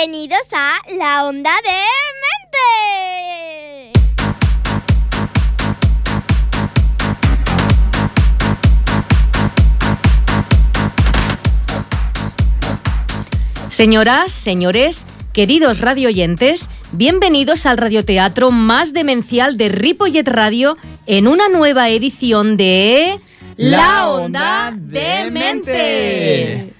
Bienvenidos a La Onda de Mente. Señoras, señores, queridos radioyentes, bienvenidos al radioteatro más demencial de Ripollet Radio en una nueva edición de La Onda de Mente.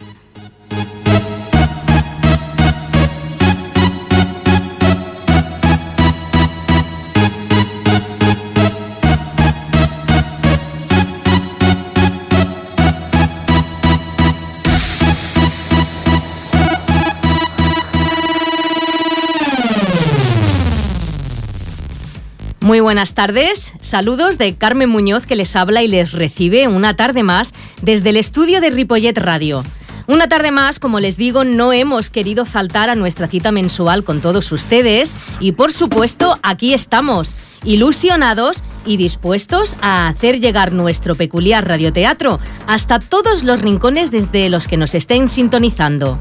Muy buenas tardes, saludos de Carmen Muñoz que les habla y les recibe una tarde más desde el estudio de Ripollet Radio. Una tarde más, como les digo, no hemos querido faltar a nuestra cita mensual con todos ustedes y por supuesto aquí estamos, ilusionados y dispuestos a hacer llegar nuestro peculiar radioteatro hasta todos los rincones desde los que nos estén sintonizando.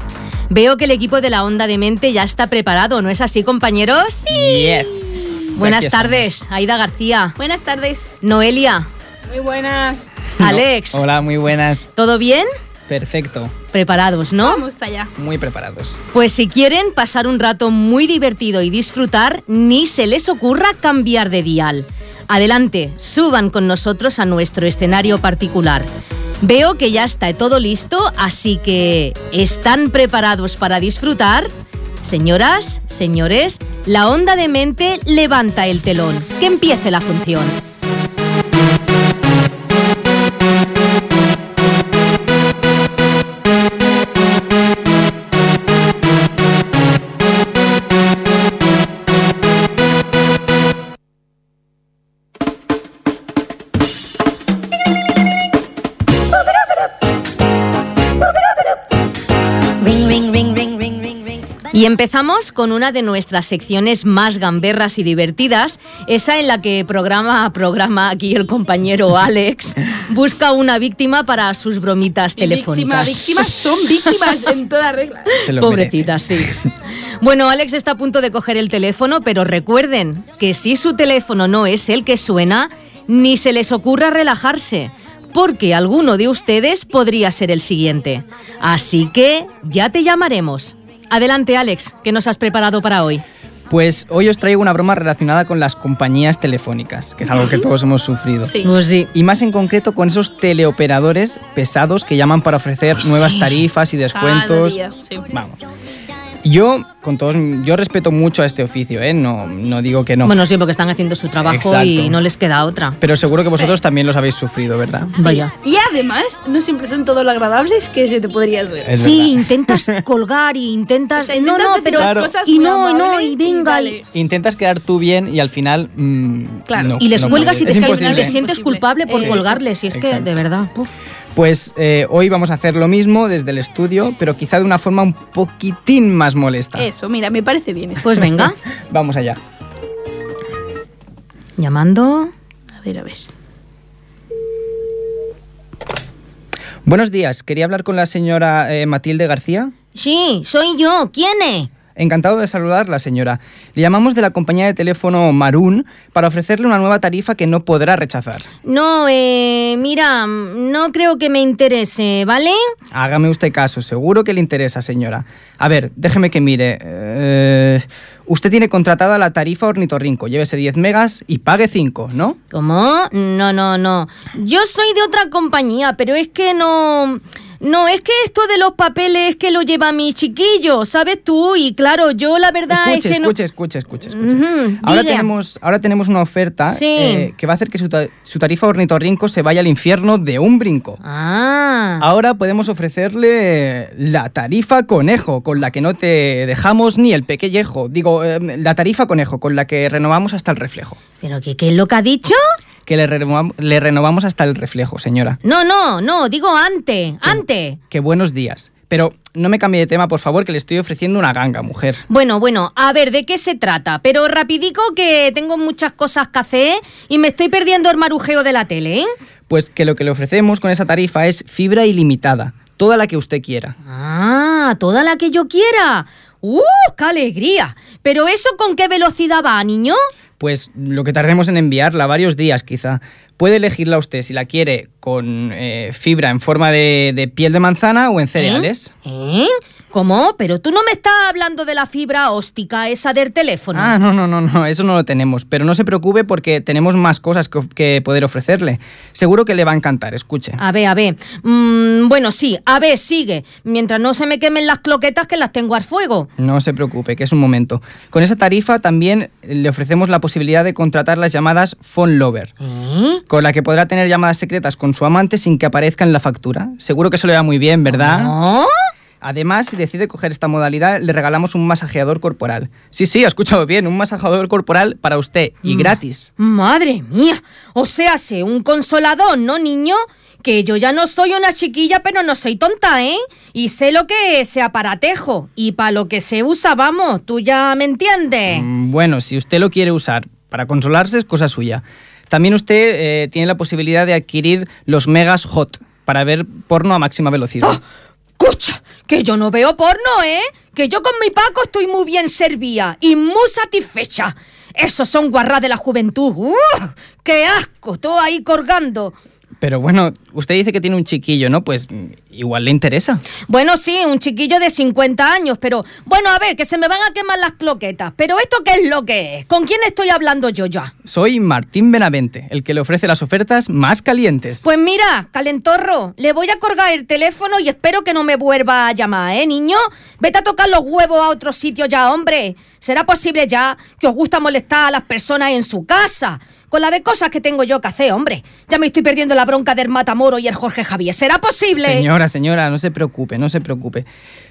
Veo que el equipo de la Onda de Mente ya está preparado, ¿no es así, compañeros? Yes. Buenas Aquí tardes, estamos. Aida García. Buenas tardes. Noelia. Muy buenas. Alex. Hola, muy buenas. ¿Todo bien? Perfecto. Preparados, ¿no? Vamos allá. Muy preparados. Pues si quieren pasar un rato muy divertido y disfrutar, ni se les ocurra cambiar de dial. Adelante, suban con nosotros a nuestro escenario particular. Veo que ya está todo listo, así que ¿están preparados para disfrutar? Señoras, señores, la onda de mente levanta el telón. Que empiece la función. Empezamos con una de nuestras secciones más gamberras y divertidas, esa en la que programa a programa aquí el compañero Alex busca una víctima para sus bromitas telefónicas. Víctimas, víctimas son víctimas en toda regla. Se lo Pobrecita, sí. Bueno, Alex está a punto de coger el teléfono, pero recuerden que si su teléfono no es el que suena, ni se les ocurra relajarse, porque alguno de ustedes podría ser el siguiente. Así que ya te llamaremos. Adelante, Alex, ¿qué nos has preparado para hoy? Pues hoy os traigo una broma relacionada con las compañías telefónicas, que es algo que todos hemos sufrido. Sí. Pues sí. Y más en concreto con esos teleoperadores pesados que llaman para ofrecer nuevas tarifas y descuentos. Cada día, sí. Vamos. Yo, con todos, yo respeto mucho a este oficio, ¿eh? No, no digo que no. Bueno, sí, porque están haciendo su trabajo y no les queda otra. pero seguro que vosotros también los habéis sufrido, ¿verdad? Vaya. Y además, no siempre son todo lo agradables que se te podría hacer. Es Sí, verdad. intentas colgar y intentas... O sea, no, intentas no, pero... Claro. cosas Y no, y no, y venga. Intentas quedar tú bien y al final. mm, Claro. no, Y les no cuelgas y te, sientes- y te imposible. sientes Imposible. culpable por Sí, sí. colgarles. Y es que, de verdad. uf. Pues eh, hoy vamos a hacer lo mismo desde el estudio, pero quizá de una forma un poquitín más molesta. Eso, mira, me parece bien. Pues venga, Vamos allá. llamando. A ver, a ver. Buenos días, quería hablar con la señora eh, Matilde García. Sí, soy yo. ¿Quién es? Encantado de saludarla, señora. Le llamamos de la compañía de teléfono Marún para ofrecerle una nueva tarifa que no podrá rechazar. No, eh, mira, no creo que me interese, ¿vale? Hágame usted caso, seguro que le interesa, señora. A ver, déjeme que mire. Eh, usted tiene contratada la tarifa ornitorrinco. Llévese 10 megas y pague 5, ¿no? ¿Cómo? No, no, no. Yo soy de otra compañía, pero es que no... No, es que esto de los papeles es que lo lleva mi chiquillo, ¿sabes tú? Y claro, yo la verdad Escuche, es que escuche, escuche, escuche, escuche. Ujú, ahora, diga. tenemos, ahora tenemos una oferta Sí. eh, que va a hacer que su, ta- su tarifa ornitorrinco se vaya al infierno de un brinco. no... Ah. Ahora podemos ofrecerle la tarifa conejo, con la que no te dejamos ni el pequeñejo. Digo, eh, la tarifa conejo, con la que renovamos hasta el reflejo. ¿Pero qué, qué es lo que ha dicho? Que le, renovam- le renovamos hasta el reflejo, señora. No, no, no, digo antes, antes. Que buenos días. Pero no me cambie de tema, por favor, que le estoy ofreciendo una ganga, mujer. Bueno, bueno, a ver, ¿de qué se trata? Pero rapidico que tengo muchas cosas que hacer y me estoy perdiendo el marujeo de la tele, ¿eh? Pues que lo que le ofrecemos con esa tarifa es fibra ilimitada, toda la que usted quiera. Ah, toda la que yo quiera. ¡Uh, qué alegría! ¿Pero eso con qué velocidad va, niño? Pues lo que tardemos en enviarla, varios días quizá. Puede elegirla usted si la quiere con eh, fibra en forma de, de piel de manzana o en cereales. ¿Eh? ¿Cómo? Pero tú no me estás hablando de la fibra óstica esa del teléfono. Ah, no, no, no, no, eso no lo tenemos. Pero no se preocupe porque tenemos más cosas que, que poder ofrecerle. Seguro que le va a encantar, escuche. A ver, a ver. Mm, bueno, sí, a ver, sigue. Mientras no se me quemen las cloquetas que las tengo al fuego. No se preocupe, que es un momento. Con esa tarifa también le ofrecemos la posibilidad de contratar las llamadas Phone Lover, ¿Eh? con la que podrá tener llamadas secretas con su amante sin que aparezca en la factura. Seguro que eso le va muy bien, ¿verdad? ¿No? Además, si decide coger esta modalidad, le regalamos un masajeador corporal. Sí, sí, ha escuchado bien, un masajeador corporal para usted y gratis. Madre mía. O sea, sé un consolador, ¿no, niño? Que yo ya no soy una chiquilla, pero no soy tonta, ¿eh? Y sé lo que es ese aparatejo. Y para lo que se usa, vamos, tú ya me entiendes. Mm, Bueno, si usted lo quiere usar para consolarse, es cosa suya. También usted eh, tiene la posibilidad de adquirir los Megas Hot para ver porno a máxima velocidad. Escucha, que yo no veo porno, ¿eh? Que yo con mi Paco estoy muy bien servida y muy satisfecha. Esos son guarras de la juventud. ¡Uh! ¡Qué asco! Todo ahí colgando. Pero bueno, usted dice que tiene un chiquillo, ¿no? Pues mm, igual le interesa. Bueno, sí, un chiquillo de 50 años, pero bueno, a ver, que se me van a quemar las cloquetas. Pero esto qué es lo que es? ¿Con quién estoy hablando yo ya? Soy Martín Benavente, el que le ofrece las ofertas más calientes. Pues mira, calentorro, le voy a colgar el teléfono y espero que no me vuelva a llamar, ¿eh, niño? Vete a tocar los huevos a otro sitio ya, hombre. ¿Será posible ya que os gusta molestar a las personas en su casa? Con la de cosas que tengo yo que hacer, hombre. Ya me estoy perdiendo la bronca del Matamoro y el Jorge Javier. ¿Será posible? Señora, señora, no se preocupe, no se preocupe.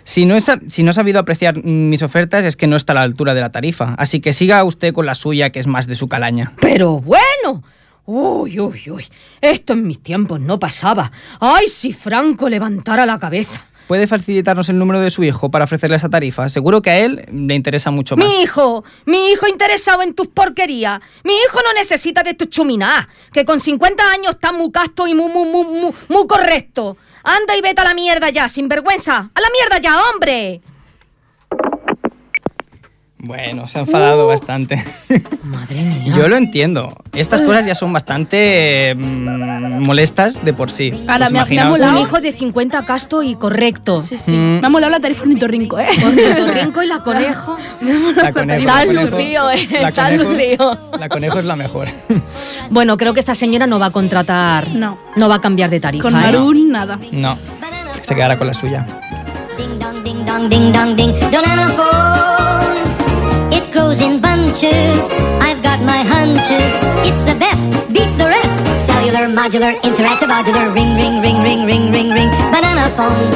Si no, es, si no ha sabido apreciar mis ofertas es que no está a la altura de la tarifa. Así que siga usted con la suya, que es más de su calaña. Pero bueno. Uy, uy, uy. Esto en mis tiempos no pasaba. Ay, si Franco levantara la cabeza. ¿Puede facilitarnos el número de su hijo para ofrecerle esa tarifa? Seguro que a él le interesa mucho más. Mi hijo, mi hijo interesado en tus porquerías. Mi hijo no necesita de tus chuminadas, que con 50 años está muy casto y muy, muy, muy, muy, muy correcto. Anda y vete a la mierda ya, sin vergüenza. A la mierda ya, hombre. Bueno, se ha enfadado bastante. Madre mía. Yo lo entiendo. Estas cosas ya son bastante mm, molestas de por sí. Ahora, Pues me ha- me ha molado. Un hijo de 50 casto y correcto. Sí, sí. Mm. Me ha molado la tarifa ornitorrinco, ¿eh? Con el torrinco y la conejo. La conejo, Está la conejo- lucido, eh, la está conejo- lucido. La conejo es la mejor. Bueno, creo que esta señora no va a contratar. No. No va a cambiar de tarifa. Con ¿eh? Marún, nada. No, se quedará con la suya. Ding dong, ding dong, ding dong, ding. It grows in bunches. I've got my hunches. It's the best, beats the rest. Cellular, modular, interactive, modular. Ring, ring, ring, ring, ring, ring, ring. Banana phone.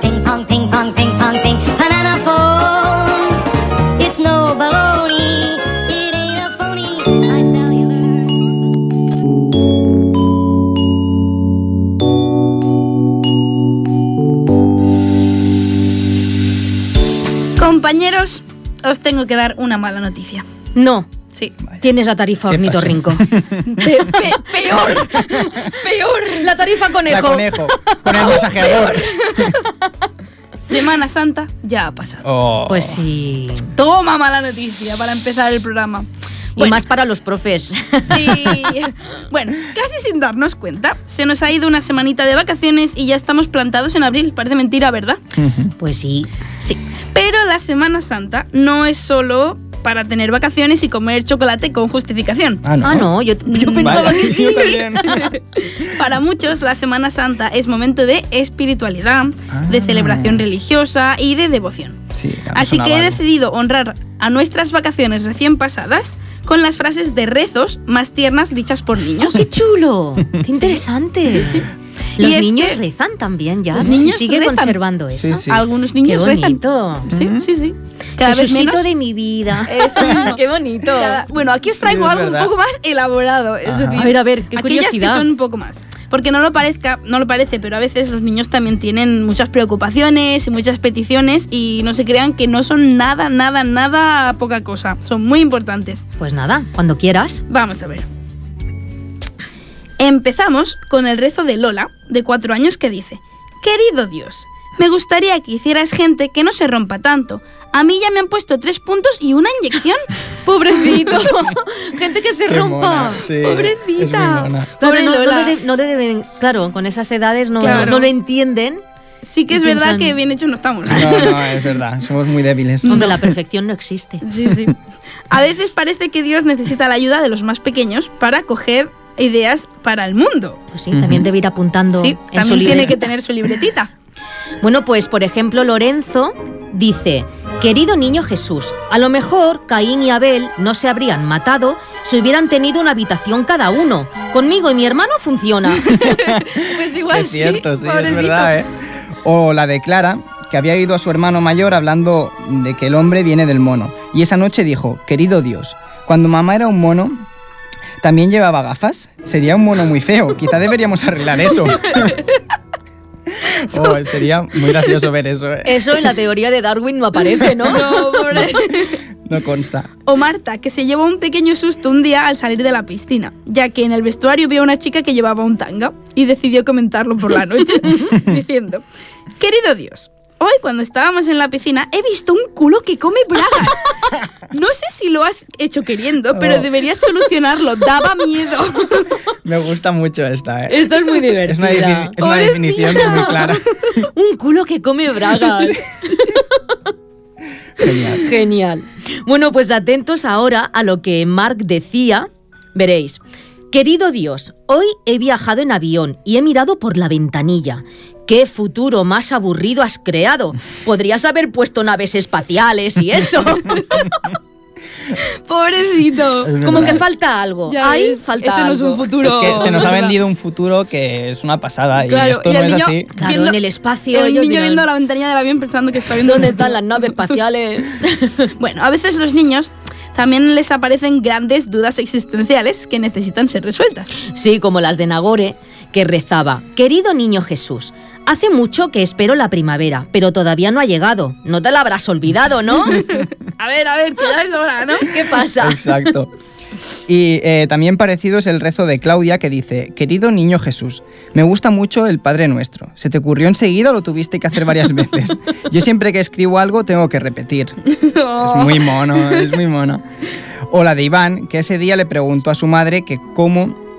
Ping pong, ping pong, ping pong, ping. Banana phone. It's no baloney. It ain't a phony. My cellular. Compañeros, os tengo que dar una mala noticia. No. Sí. Tienes la tarifa ornitorrinco. Pe- pe- peor, peor. La tarifa conejo. La conejo, con el masajeador. Semana Santa ya ha pasado. Oh. Pues sí. Toma mala noticia para empezar el programa. Y más para los profes. Sí. Bueno, casi sin darnos cuenta, se nos ha ido una semanita de vacaciones y ya estamos plantados en abril. Parece mentira, ¿verdad? Pues sí. Sí. Pero la Semana Santa no es solo para tener vacaciones y comer chocolate con justificación. Ah, no. Ah, no, yo, yo pensaba Vaya, que sí. yo también. Para muchos, la Semana Santa es momento de espiritualidad, de Ah. celebración religiosa y de devoción. Sí, Así que he algo. decidido honrar a nuestras vacaciones recién pasadas con las frases de rezos más tiernas dichas por niños. ¡Qué chulo! ¡Qué interesante! Y Los es niños que- rezan también ya. Los niños sigue rezan. conservando eso. Sí, sí. Algunos niños Qué rezan. bonito. Sí, sí, sí. Cada vez menos. de mi vida. Eso. Qué bonito. Cada- Bueno, aquí os traigo Sí, algo verdad. un poco más elaborado. Es Ajá. decir, A ver, a ver, qué aquellas curiosidad. que son un poco más. Porque no lo parezca, no lo parece, pero a veces los niños también tienen muchas preocupaciones y muchas peticiones y no se crean que no son nada, nada, nada poca cosa. Son muy importantes. Pues nada, cuando quieras. Vamos a ver. Empezamos con el rezo de Lola, de cuatro años, que dice: Querido Dios, Me gustaría que hicieras gente que no se rompa tanto. A mí ya me han puesto tres puntos y una inyección. Pobrecito. Gente que se Qué rompa. mona, sí, es muy Pobrecita. mona. Pobre no, no Lola. le de- no le deben, claro, con esas edades no, Claro. no lo entienden. Sí que es verdad piensan- que bien hecho no estamos. No, no, es verdad, somos muy débiles. Hombre, la perfección no existe. Sí, sí. A veces parece que Dios necesita la ayuda de los más pequeños para coger ideas para el mundo. Pues sí, también debe ir apuntando Sí, en su también tiene que tener su libretita. Bueno, pues por ejemplo, Lorenzo dice, querido niño Jesús, a lo mejor Caín y Abel no se habrían matado si hubieran tenido una habitación cada uno. Conmigo y mi hermano funciona. Pues igual es cierto, sí, es verdad, ¿eh? O la de Clara, que había oído a su hermano mayor hablando de que el hombre viene del mono. Y esa noche dijo, querido Dios, cuando mamá era un mono, ¿también llevaba gafas? Sería un mono muy feo, quizá deberíamos arreglar eso. Oh, sería muy gracioso ver eso, ¿eh? Eso en la teoría de Darwin no aparece, ¿no? No, pobre. No consta. O Marta, que se llevó un pequeño susto un día al salir de la piscina, ya que en el vestuario vio a una chica que llevaba un tanga y decidió comentarlo por la noche, diciendo, querido Dios, hoy cuando estábamos en la piscina he visto un culo que come bragas. Lo has hecho queriendo, pero Oh. deberías solucionarlo, daba miedo. Me gusta mucho esta, ¿eh? Esta es muy Es una, divertida. defi- es una definición muy clara. Un culo que come bragas. Genial. Genial. Bueno, pues atentos ahora a lo que Mark decía. Veréis. Querido Dios, hoy he viajado en avión y he mirado por la ventanilla. ¿Qué futuro más aburrido has creado? Podrías haber puesto naves espaciales y eso. Pobrecito. Como que falta algo. Ya Ahí ves, falta ese no es un algo. futuro. Es que se nos ha vendido un futuro que es una pasada y Claro, esto y no el es así. Claro, Viendo- en el espacio. El niño dirán, viendo la ventanilla del avión pensando que está viendo ¿Dónde están las naves espaciales? Bueno, a veces los niños también les aparecen grandes dudas existenciales que necesitan ser resueltas. Sí, como las de Nagore, que rezaba, Querido niño Jesús, hace mucho que espero la primavera, pero todavía no ha llegado. No te la habrás olvidado, ¿no? A ver, a ver, que ya es hora, ¿no? ¿Qué pasa? Exacto. Y eh, también parecido es el rezo de Claudia que dice, querido niño Jesús, me gusta mucho el Padre Nuestro. ¿Se te ocurrió enseguida o lo tuviste que hacer varias veces? Yo siempre que escribo algo tengo que repetir. Es muy mono, es muy mono. O la de Iván, que ese día le preguntó a su madre que cómo,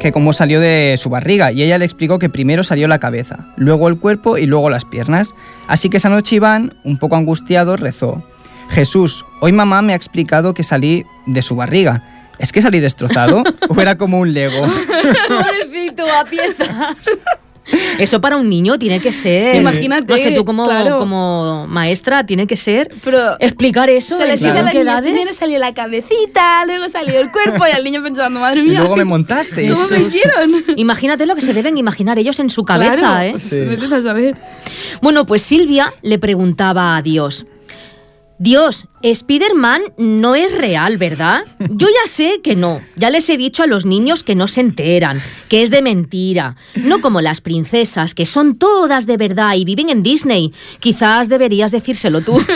que cómo salió de su barriga y ella le explicó que primero salió la cabeza, luego el cuerpo y luego las piernas. Así que esa noche Iván, un poco angustiado, rezó, Jesús, hoy mamá me ha explicado que salí de su barriga. ¿Es que salí destrozado? ¿O era como un lego? Pobrecito, a piezas. Eso para un niño tiene que ser. Sí, imagínate, No sé, tú como, claro. como maestra tiene que ser. Pero Explicar eso. se le según la niña. Primero salió la cabecita, luego salió el cuerpo y al niño pensando, madre Y mía. luego me montaste. ¿Cómo me Jesús. hicieron? Imagínate lo que se deben imaginar ellos en su cabeza, Claro, ¿eh? Sí. A saber. Bueno, pues Silvia le preguntaba a Dios. Dios, Spider-Man no es real, ¿verdad? Yo ya sé que no. Ya les he dicho a los niños que no se enteran, que es de mentira. No como las princesas, que son todas de verdad y viven en Disney. Quizás deberías decírselo tú.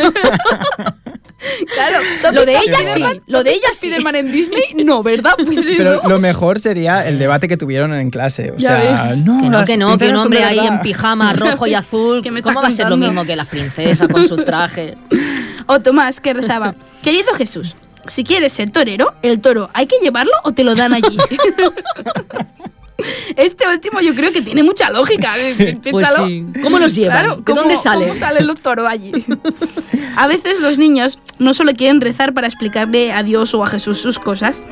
Claro, ¿tú has Lo de ella sí, lo de ella sí. Spiderman en Disney? No, ¿verdad? Pues eso. Pero lo mejor sería el debate que tuvieron en clase. O Ya sea, ves. no, Que no, las que no, que un princesas hombre ahí en pijama rojo y azul. ¿Qué me ¿Cómo va a ser lo mismo que la princesa con sus trajes? O Tomás, que rezaba, querido Jesús, si quieres ser torero, el toro, ¿hay que llevarlo o te lo dan allí? Este último yo creo que tiene mucha lógica. ¿eh? Pues sí. ¿Cómo los llevan? Claro, ¿De ¿cómo- dónde salen? ¿Cómo salen los toros allí? A veces los niños no solo quieren rezar para explicarle a Dios o a Jesús sus cosas,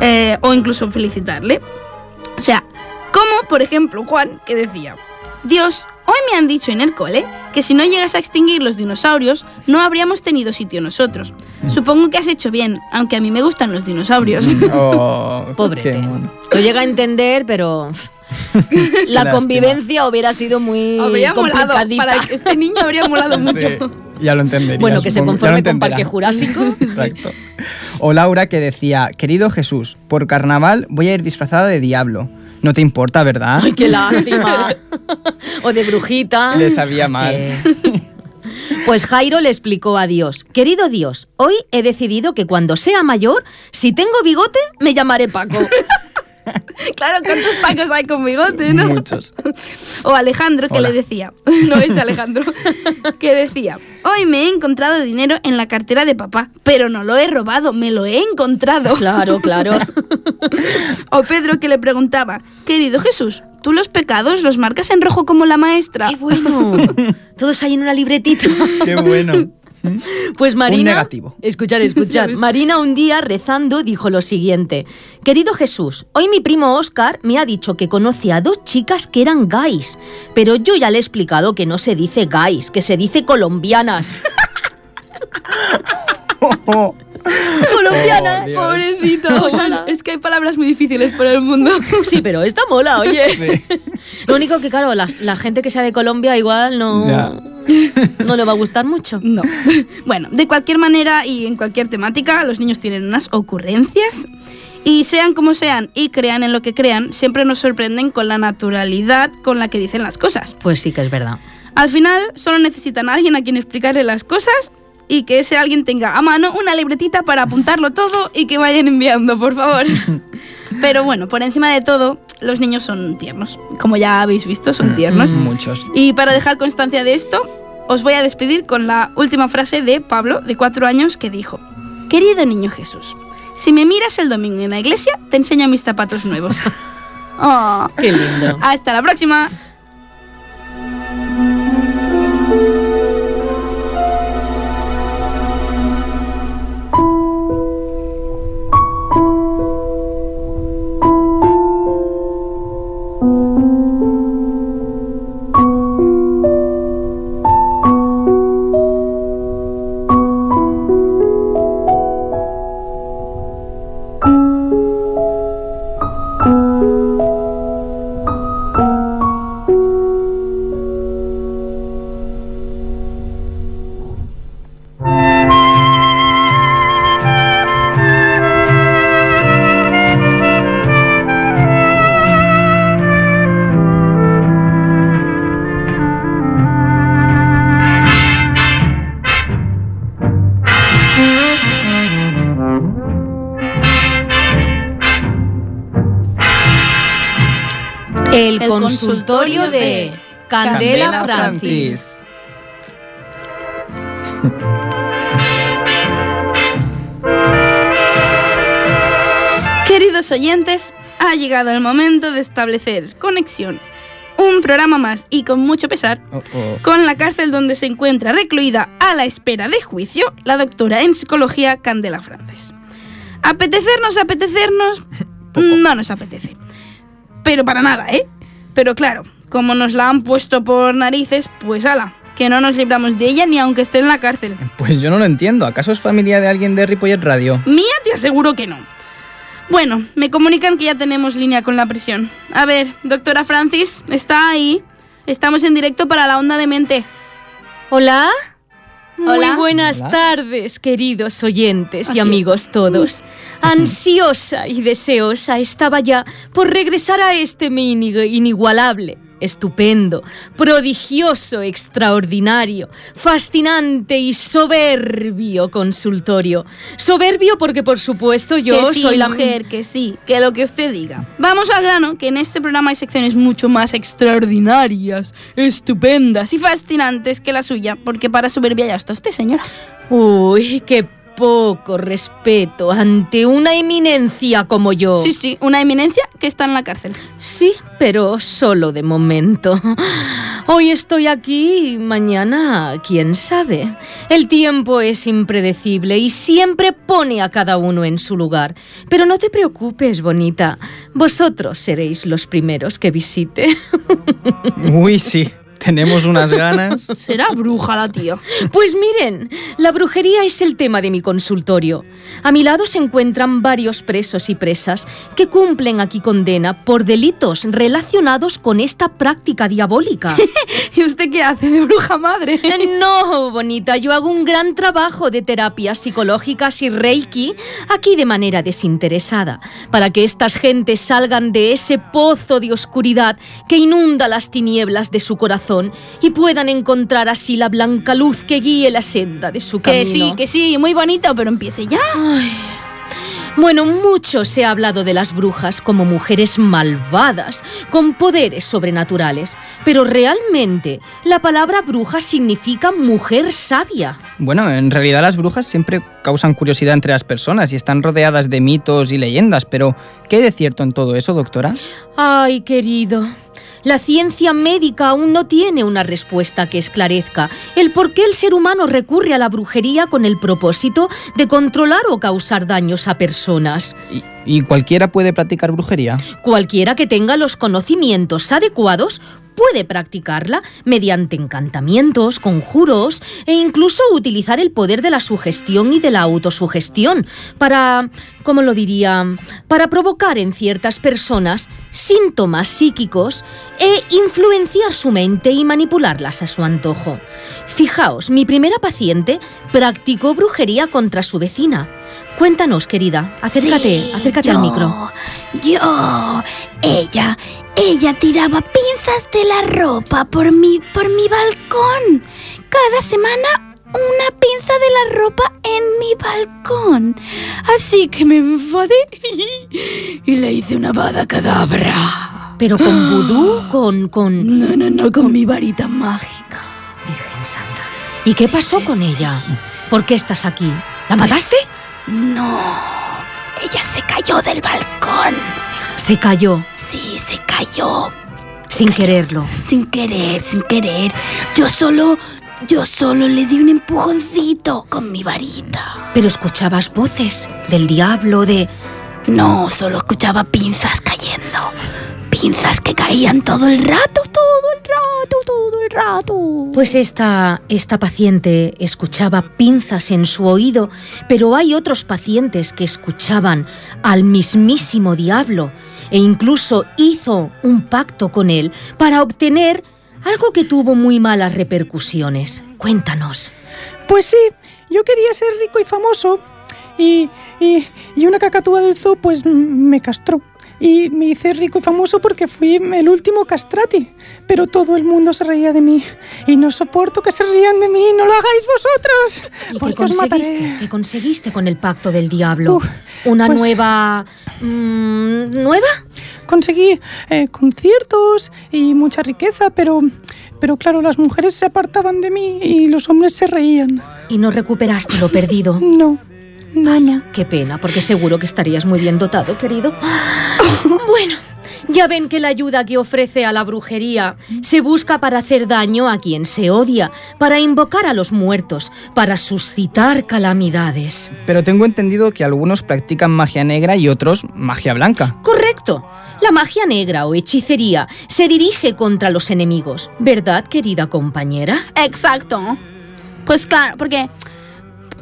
eh, o incluso felicitarle. O sea, como por ejemplo Juan, que decía, Dios, hoy me han dicho en el cole que si no llegas a extinguir los dinosaurios, no habríamos tenido sitio nosotros. Supongo que has hecho bien, aunque a mí me gustan los dinosaurios. Oh, Pobre. Lo llega a entender, pero la Lástima. convivencia hubiera sido muy habría molado, complicadita. para este niño habría molado mucho. Sí, ya lo entendería. Bueno, que se supongo. Conforme con Parque. Jurásico. Exacto. O Laura que decía, querido Jesús, por carnaval voy a ir disfrazada de diablo. No te importa, ¿verdad? Ay, qué lástima. o de brujita. Le sabía mal. Pues Jairo le explicó a Dios, querido Dios, hoy he decidido que cuando sea mayor, si tengo bigote, me llamaré Paco. claro, ¿cuántos pacos hay con bigote, no? Muchos. O Alejandro, que Hola. le decía, no es Alejandro, que decía, hoy me he encontrado dinero en la cartera de papá, pero no lo he robado, me lo he encontrado. Claro, claro. O Pedro que le preguntaba, querido Jesús, ¿tú los pecados los marcas en rojo como la maestra? ¡Qué bueno! Todos ahí en una libretita. Qué bueno. Pues Marina. negativo. Escuchar, escuchar. Marina un día rezando dijo lo siguiente: Querido Jesús, hoy mi primo Oscar me ha dicho que conoce a dos chicas que eran gays, pero yo ya le he explicado que no se dice gays, que se dice colombianas. colombianas. Oh. Pobrecito. Pues ala. es que hay palabras muy difíciles por el mundo. Sí, pero esta mola, oye. Sí. Lo único que, claro, la, la gente que sea de Colombia igual no, Ya. no le va a gustar mucho. No. Bueno, de cualquier manera y en cualquier temática, los niños tienen unas ocurrencias. Y sean como sean y crean en lo que crean, siempre nos sorprenden con la naturalidad con la que dicen las cosas. Pues sí que es verdad. Al final, solo necesitan a alguien a quien explicarle las cosas y que ese alguien tenga a mano una libretita para apuntarlo todo y que vayan enviando, por favor. Pero bueno, por encima de todo, los niños son tiernos. Como ya habéis visto, son tiernos. Muchos. Y para dejar constancia de esto, os voy a despedir con la última frase de Pablo, de cuatro años, que dijo, Querido niño Jesús, si me miras el domingo en la iglesia, te enseño mis zapatos nuevos. Oh. Qué lindo. Hasta la próxima. Consultorio consultorio de de Candela, Francis. Queridos oyentes, ha llegado el momento de establecer conexión. Un programa más y con mucho pesar Oh, oh. con la cárcel donde se encuentra recluida a la espera de juicio la doctora en psicología Candela Frances. Apetecernos, apetecernos, no nos apetece. Pero para nada, ¿eh? Pero claro, como nos la han puesto por narices, pues ala, que no nos libramos de ella ni aunque esté en la cárcel. Pues yo no lo entiendo. ¿Acaso es familia de alguien de Ripollet Radio? Mía te aseguro que no. Bueno, me comunican que ya tenemos línea con la prisión. A ver, doctora Francis, ¿está ahí? Estamos en directo para la onda de mente. Hola. Muy buenas Hola. tardes, queridos oyentes y Aquí amigos todos. Ansiosa y deseosa estaba ya por regresar a este mi ini- inigualable, estupendo, prodigioso, extraordinario, fascinante y soberbio consultorio. Soberbio porque por supuesto yo que sí, soy la mujer, que sí, que lo que usted diga. Vamos al grano, que en este programa hay secciones mucho más extraordinarias, estupendas y fascinantes que la suya, porque para soberbia ya está usted, señora. Uy, qué poco respeto ante una eminencia como yo. Sí, sí, una eminencia que está en la cárcel. Sí, pero solo de momento. Hoy estoy aquí y mañana, quién sabe. El tiempo es impredecible y siempre pone a cada uno en su lugar. Pero no te preocupes, bonita. Vosotros seréis los primeros que visite. Uy, sí. Tenemos unas ganas. Será bruja la tía. Pues miren, la brujería es el tema de mi consultorio. A mi lado se encuentran varios presos y presas que cumplen aquí condena por delitos relacionados con esta práctica diabólica. ¿Y usted qué hace de bruja madre? No, bonita, yo hago un gran trabajo de terapias psicológicas y reiki aquí de manera desinteresada, para que estas gentes salgan de ese pozo de oscuridad que inunda las tinieblas de su corazón y puedan encontrar así la blanca luz que guíe la senda de su camino. Que sí, que sí, muy bonito, pero empiece ya. Bueno, mucho se ha hablado de las brujas como mujeres malvadas, con poderes sobrenaturales, pero realmente la palabra bruja significa mujer sabia. Bueno, en realidad las brujas siempre causan curiosidad entre las personas y están rodeadas de mitos y leyendas, pero ¿qué hay de cierto en todo eso, doctora? Ay, querido. La ciencia médica aún no tiene una respuesta que esclarezca el por qué el ser humano recurre a la brujería con el propósito de controlar o causar daños a personas. ¿Y, y cualquiera puede practicar brujería? Cualquiera que tenga los conocimientos adecuados puede practicarla mediante encantamientos, conjuros e incluso utilizar el poder de la sugestión y de la autosugestión para, ¿cómo lo diría?, para provocar en ciertas personas síntomas psíquicos e influenciar su mente y manipularlas a su antojo. Fijaos, mi primera paciente practicó brujería contra su vecina. Cuéntanos, querida, acércate, Sí, acércate yo, al micro. Yo, ella, ella tiraba pinzas de la ropa por mi, por mi balcón. Cada semana una pinza de la ropa en mi balcón. Así que me enfadé y le hice una bada cadabra. Pero con vudú, con, con... No, no, no, con mi varita mágica. Virgen Santa. ¿Y qué pasó con ella? ¿Por qué estás aquí? ¿La mataste? No, ella se cayó del balcón. Se cayó, Sí, se cayó. sin quererlo. Sin querer, sin querer. Yo solo, yo solo le di un empujoncito con mi varita. Pero escuchabas voces del diablo, de... No, solo escuchaba pinzas. Pinzas que caían todo el rato, todo el rato, todo el rato. Pues esta, esta paciente escuchaba pinzas en su oído, pero hay otros pacientes que escuchaban al mismísimo diablo e incluso hizo un pacto con él para obtener algo que tuvo muy malas repercusiones. Cuéntanos. Pues sí, yo quería ser rico y famoso. Y, y, y una cacatúa del zoo pues me castró. Y me hice rico y famoso porque fui el último castrati. Pero todo el mundo se reía de mí. Y no soporto que se rían de mí. No lo hagáis vosotros. ¿Y qué porque os conseguiste? ¿Qué conseguiste con el pacto del diablo? Uf, ¿Una pues- nueva... mm, ¿Nueva? Conseguí eh, conciertos y mucha riqueza, pero, pero claro, las mujeres se apartaban de mí y los hombres se reían. Y no recuperaste lo perdido. No, no. Qué pena, porque seguro que estarías muy bien dotado, querido. Bueno, ya ven que la ayuda que ofrece a la brujería se busca para hacer daño a quien se odia, para invocar a los muertos, para suscitar calamidades. Pero tengo entendido que algunos practican magia negra y otros magia blanca. Correcto. La magia negra o hechicería se dirige contra los enemigos, ¿verdad, querida compañera? Exacto. Pues claro, porque.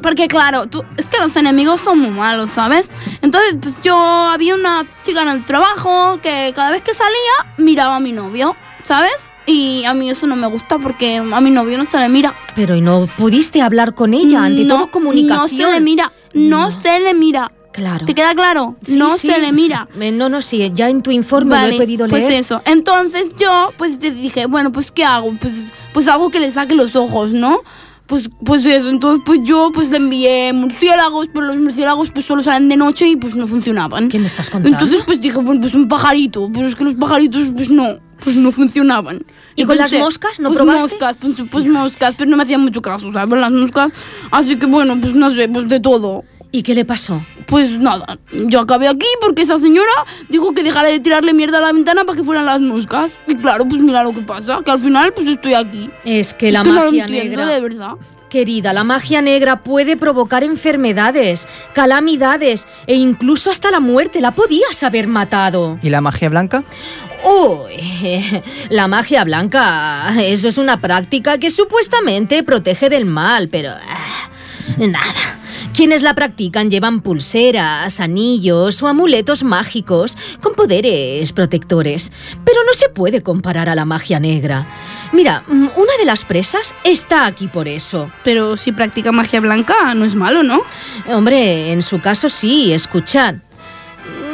Porque claro, tú, es que los enemigos son muy malos, ¿sabes? Entonces, pues yo había una chica en el trabajo que cada vez que salía miraba a mi novio, ¿sabes? Y a mí eso no me gusta porque a mi novio no se le mira. Pero ¿y no pudiste hablar con ella? Ante no, todo comunicación. No se le mira, no, No. se le mira. Claro. ¿Te queda claro? Sí, no sí. se le mira. Eh, No, no, sí, ya en tu informe lo he podido leer. Pues eso. Entonces yo, pues te dije, bueno, pues ¿qué hago? Pues, pues algo que le saque los ojos, ¿no? Pues, pues eso, entonces pues yo pues le envié murciélagos, pero los murciélagos pues solo salen de noche y pues no funcionaban. ¿Qué me estás contando? Entonces pues dije, pues un pajarito, pero es que los pajaritos pues no, pues no funcionaban. ¿Y con las moscas? ¿No pues probaste? moscas, pues, pues moscas, pero no me hacían mucho caso, ¿sabes? Las moscas, así que bueno, pues no sé, pues de todo. ¿Y qué le pasó? Pues nada, yo acabé aquí porque esa señora dijo que dejara de tirarle mierda a la ventana para que fueran las moscas. Y claro, pues mira lo que pasa, que al final pues estoy aquí. Es que Es la que no lo magia entiendo, negra. de verdad. Querida, la magia negra puede provocar enfermedades, calamidades e incluso hasta la muerte. La podías haber matado. ¿Y la magia blanca? Uy, la magia blanca, eso es una práctica que supuestamente protege del mal, pero... ah, nada. Quienes la practican llevan pulseras, anillos o amuletos mágicos con poderes protectores, pero no se puede comparar a la magia negra. Mira, mm, una de las presas está aquí por eso. Pero si practica magia blanca, no es malo, ¿no? Hombre, en su caso sí, escuchad.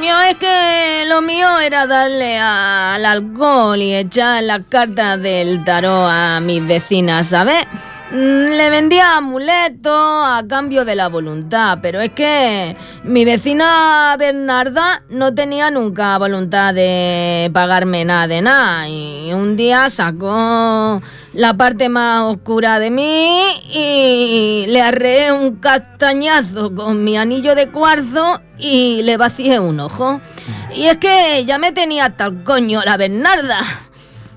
Yo es que lo mío era darle al alcohol y echar la carta del tarot a mis vecinas, ¿sabes? Mm, Le vendía amuletos a cambio de la voluntad, pero es que mi vecina Bernarda no tenía nunca voluntad de pagarme nada de nada y un día sacó la parte más oscura de mí y le arreé un castañazo con mi anillo de cuarzo y le vacié un ojo. Y es que ya me tenía hasta el coño la Bernarda.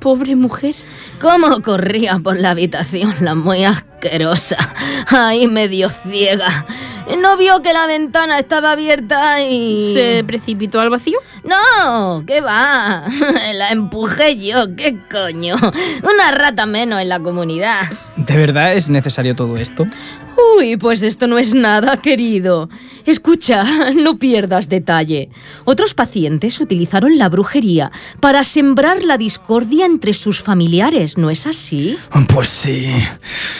Pobre mujer. ¿Cómo corría por la habitación la muy asquerosa? Ahí medio ciega. No vio que la ventana estaba abierta y... ¿Se precipitó al vacío? No, ¿qué va? La empujé yo, ¿qué coño? Una rata menos en la comunidad. ¿De verdad es necesario todo esto? Uy, pues esto no es nada, querido. Escucha, no pierdas detalle. Otros pacientes utilizaron la brujería para sembrar la discordia entre sus familiares, ¿no es así? Pues sí.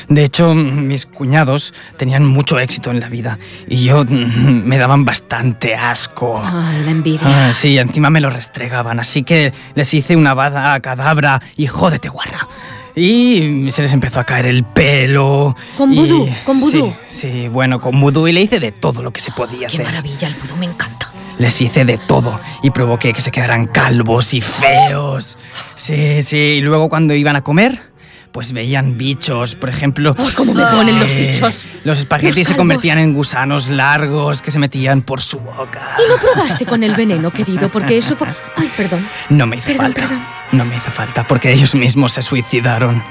De hecho, mis cuñados tenían mucho éxito en la vida y yo me daban bastante asco. Ay, la envidia. Ah, sí, encima me lo restregaban, así que les hice una bada a cadabra y jódete guarra. Y se les empezó a caer el pelo. ¿Con y- vudú? ¿Con vudú? Sí, sí, bueno, con vudú y le hice de todo lo que se podía Qué hacer. maravilla, el vudú me encanta. Les hice de todo y provoqué que se quedaran calvos y feos. Sí, sí, y luego cuando iban a comer, pues veían bichos, por ejemplo. Ay, cómo me ponen los Sí, bichos. Los espaguetis Los se convertían en gusanos largos que se metían por su boca. Y no probaste con el veneno, querido, porque eso fue... Ay, perdón. No me hizo Perdón, falta. perdón. No me hizo falta porque ellos mismos se suicidaron.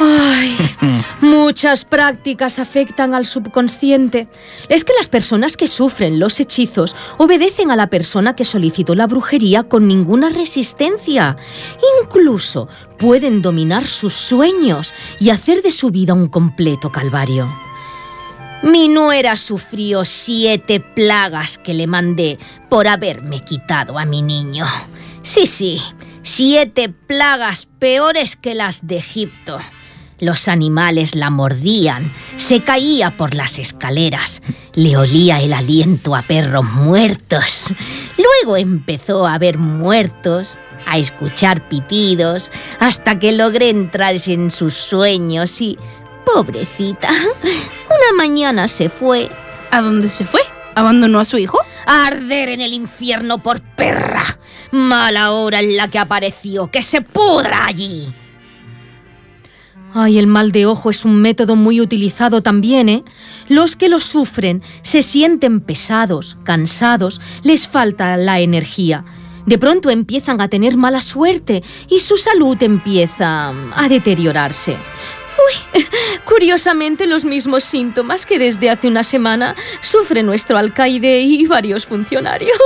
Ay, muchas prácticas afectan al subconsciente. Es que las personas que sufren los hechizos obedecen a la persona que solicitó la brujería con ninguna resistencia. Incluso pueden dominar sus sueños y hacer de su vida un completo calvario. Mi nuera sufrió siete plagas que le mandé por haberme quitado a mi niño. Sí, sí, siete plagas peores que las de Egipto. Los animales la mordían, se caía por las escaleras, le olía el aliento a perros muertos. Luego empezó a ver muertos, a escuchar pitidos, hasta que logré entrar en sus sueños y... Pobrecita, una mañana se fue ¿A dónde se fue? ¿Abandonó a su hijo? a arder en el infierno por perra. Mala hora en la que apareció, que se pudra allí. Ay, el mal de ojo es un método muy utilizado también, ¿eh? Los que lo sufren se sienten pesados, cansados, les falta la energía. De pronto empiezan a tener mala suerte y su salud empieza a deteriorarse. Uy, curiosamente los mismos síntomas que desde hace una semana sufre nuestro alcaide y varios funcionarios.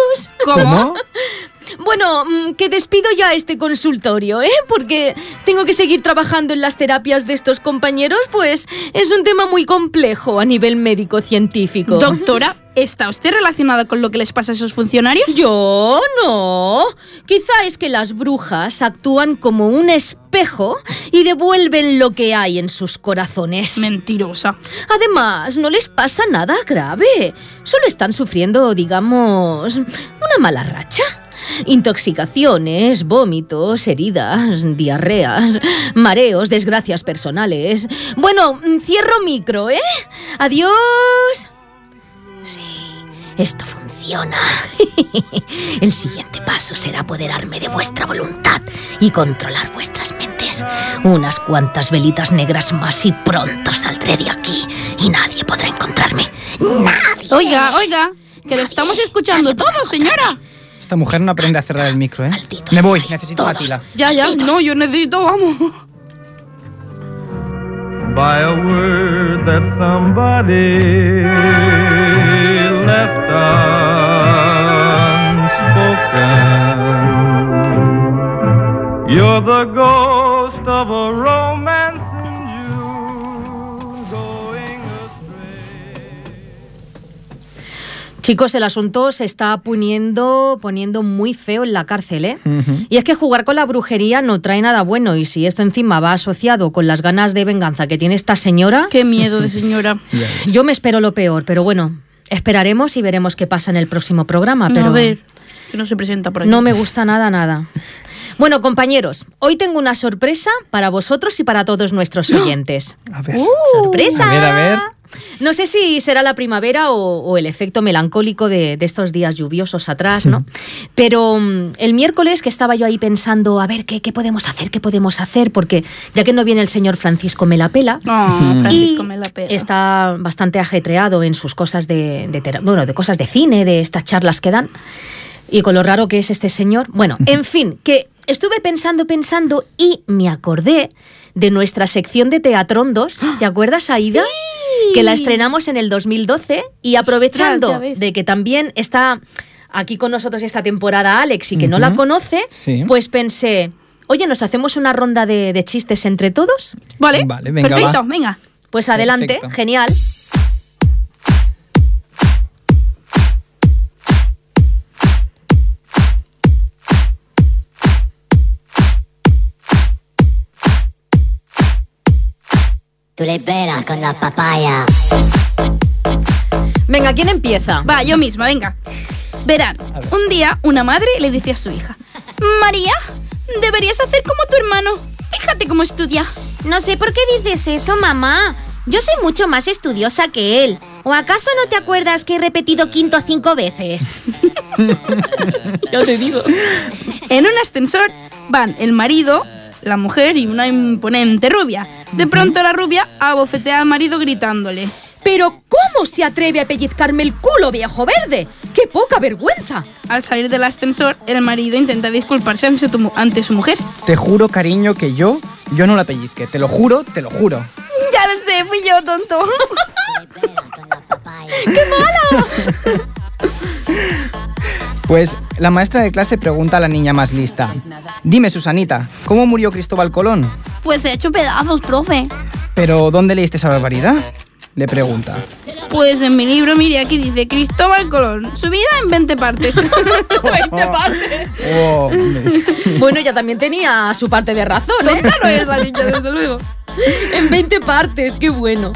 ¿Cómo? Bueno, mm, que despido ya este consultorio, ¿eh? Porque tengo que seguir trabajando en las terapias de estos compañeros, pues es un tema muy complejo a nivel médico-científico. Doctora, ¿está usted relacionada con lo que les pasa a esos funcionarios? Yo no. Quizá es que las brujas actúan como un espejo y devuelven lo que hay en sus corazones. Mentirosa. Además, no les pasa nada grave. Solo están sufriendo, digamos, una mala racha. Intoxicaciones, vómitos, heridas, diarreas, mareos, desgracias personales. Bueno, cierro micro, ¿eh? Adiós. Sí, esto funciona. El siguiente paso será apoderarme de vuestra voluntad y controlar vuestras mentes. Unas cuantas velitas negras más y pronto saldré de aquí y nadie podrá encontrarme. Nadie. Oiga, oiga, que lo estamos escuchando todo, señora. Esta mujer no aprende a cerrar el micro, ¿eh? Malditos Me voy, necesito la todos. fila. Ya, ya, Malditos. no, yo necesito, vamos. by a word that somebody left unspoken. You're the ghost of a romancing Chicos, el asunto se está poniendo, poniendo muy feo en la cárcel, ¿eh? Y es que jugar con la brujería no trae nada bueno y si esto encima va asociado con las ganas de venganza que tiene esta señora, Qué miedo de señora. Yo me espero lo peor, pero bueno, esperaremos y veremos qué pasa en el próximo programa, pero a ver, que no se presenta por aquí. no me gusta nada, nada. Bueno, compañeros, hoy tengo una sorpresa para vosotros y para todos nuestros oyentes. A ver. ¡Sorpresa! A ver, a ver. No sé si será la primavera o, o el efecto melancólico de, de estos días lluviosos atrás, ¿no? Pero mm, el miércoles que estaba yo ahí pensando, a ver, ¿qué, qué podemos hacer? ¿Qué podemos hacer? Porque ya que no viene el señor Francisco Melapela, Oh, Francisco pela. está bastante ajetreado en sus cosas de, bueno, de cosas de cine, de estas charlas que dan. Y con lo raro que es este señor. Bueno, en fin, que estuve pensando, pensando y me acordé de nuestra sección de Teatrondos. ¿Te acuerdas, Aida? Que la estrenamos en el 2012 y aprovechando de que también está aquí con nosotros esta temporada Alex y que no la conoce, Sí. pues pensé, oye, ¿nos hacemos una ronda de, de chistes entre todos? Vale, Vale, venga, perfecto, va. venga. Pues adelante, Perfecto. genial. Tú le peras con la papaya. Venga, ¿quién empieza? Va, yo misma, venga. Verán, un día una madre le dice a su hija, María, deberías hacer como tu hermano. Fíjate cómo estudia. No sé por qué dices eso, mamá. Yo soy mucho más estudiosa que él. ¿O acaso no te acuerdas que he repetido quinto cinco veces? Ya te digo. En un ascensor van el marido, la mujer y una imponente rubia. De pronto la rubia abofetea al marido gritándole. Pero ¿cómo se atreve a pellizcarme el culo, viejo verde? ¡Qué poca vergüenza! Al salir del ascensor, el marido intenta disculparse ante su, mujer. Te juro, cariño, que yo, yo no la pellizque. Te lo juro, te lo juro. Ya lo sé, fui yo, tonto. Tú le Pues la maestra de clase pregunta a la niña más lista. Dime, Susanita, ¿cómo murió Cristóbal Colón? Pues he hecho pedazos, profe. ¿Pero dónde leíste esa barbaridad? Le pregunta. Pues en mi libro, mire, aquí dice Cristóbal Colón, su vida en 20 partes. 20 partes. Oh, Bueno, ella también tenía su parte de razón, ¿eh? Tonta no es la niña, desde luego. En 20 partes, qué bueno.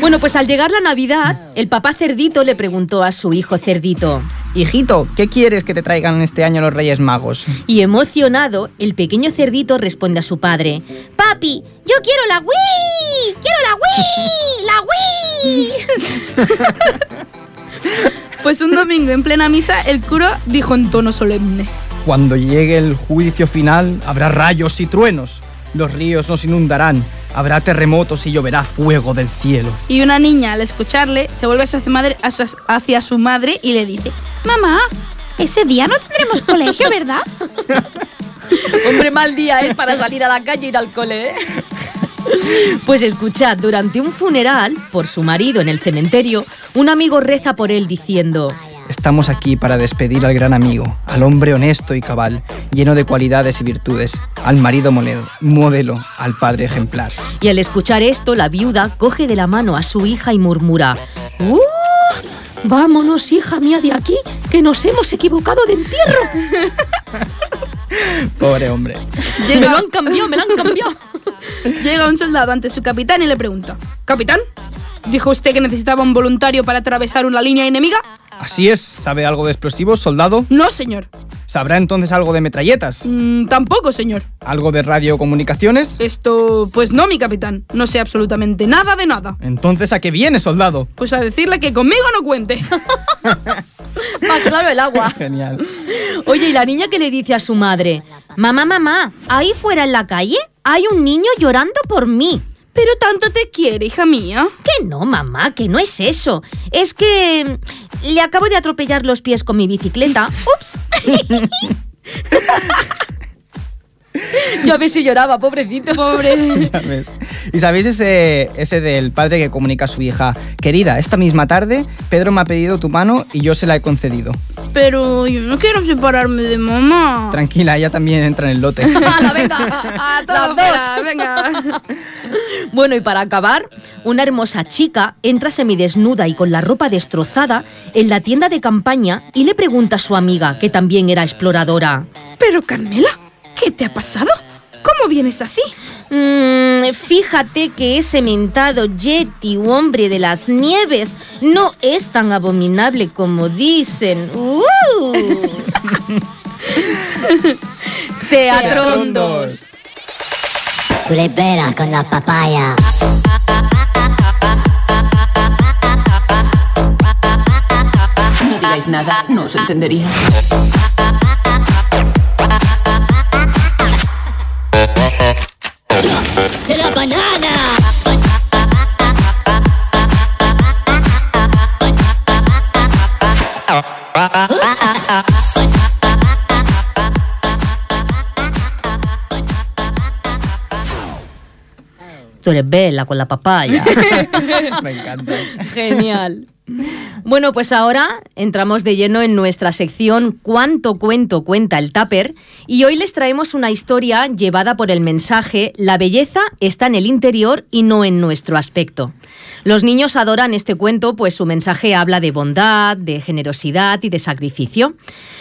Bueno, pues al llegar la Navidad, el papá cerdito le preguntó a su hijo cerdito. Hijito, ¿qué quieres que te traigan este año los Reyes Magos? Y emocionado, el pequeño cerdito responde a su padre. Papi, yo quiero la Wii. Quiero la Wii. La Wii. Pues un domingo en plena misa, el cura dijo en tono solemne. Cuando llegue el juicio final, habrá rayos y truenos. Los ríos nos inundarán, habrá terremotos y lloverá fuego del cielo. Y una niña, al escucharle, se vuelve hacia su madre, hacia- su madre y le dice, Mamá, ese día no tendremos colegio, ¿verdad? Hombre, mal día es para salir a la calle e ir al cole, ¿eh? Pues escuchad, durante un funeral por su marido en el cementerio, un amigo reza por él diciendo, Estamos aquí para despedir al gran amigo, al hombre honesto y cabal, lleno de cualidades y virtudes, al marido modelo, al padre ejemplar. y al escuchar esto, la viuda coge de la mano a su hija y murmura, ¡Uh! Vámonos, hija mía, de aquí, que nos hemos equivocado de entierro. Pobre hombre. Me lo han cambiado, me lo han cambiado. llega un soldado ante su capitán y le pregunta, Capitán, ¿dijo usted que necesitaba un voluntario para atravesar una línea enemiga? Así es, ¿sabe algo de explosivos, soldado? No, señor. ¿Sabrá entonces algo de metralletas? Mm, tampoco, señor. ¿Algo de radiocomunicaciones? Esto, pues no, mi capitán. No sé absolutamente nada de nada. Entonces, ¿a qué viene, soldado? Pues a decirle que conmigo no cuente. Más claro el agua. Genial. Oye, ¿y la niña que le dice a su madre? Mamá, mamá, ahí fuera en la calle hay un niño llorando por mí. Pero tanto te quiere, hija mía. Que no, mamá, que no es eso. Es que mm, le acabo de atropellar los pies con mi bicicleta. Ups. Ya ves si lloraba, pobrecito. Pobre. Ya ves. ¿Y sabéis ese, ese del padre que comunica a su hija? Querida, esta misma tarde Pedro me ha pedido tu mano y yo se la he concedido. Pero yo no quiero separarme de mamá. Tranquila, ella también entra en el lote. ¡Hala, venga! A dos. fuera, venga. Bueno, y para acabar, una hermosa chica entra semidesnuda y con la ropa destrozada en la tienda de campaña y le pregunta a su amiga, que también era exploradora. Pero Carmela, ¿qué te ha pasado? ¿Cómo vienes así? Mm, fíjate que ese mentado Yeti hombre de las nieves no es tan abominable como dicen. ¡Uh! Teatrón 2. Tú le peras con la papaya. No digáis nada, no os entendería. Tú eres bella con la papaya. Me encanta. Genial. Bueno, pues ahora entramos de lleno en nuestra sección ¿Cuánto cuento cuenta el tupper? Y hoy les traemos una historia llevada por el mensaje La belleza está en el interior y no en nuestro aspecto. Los niños adoran este cuento, pues su mensaje habla de bondad, de generosidad y de sacrificio.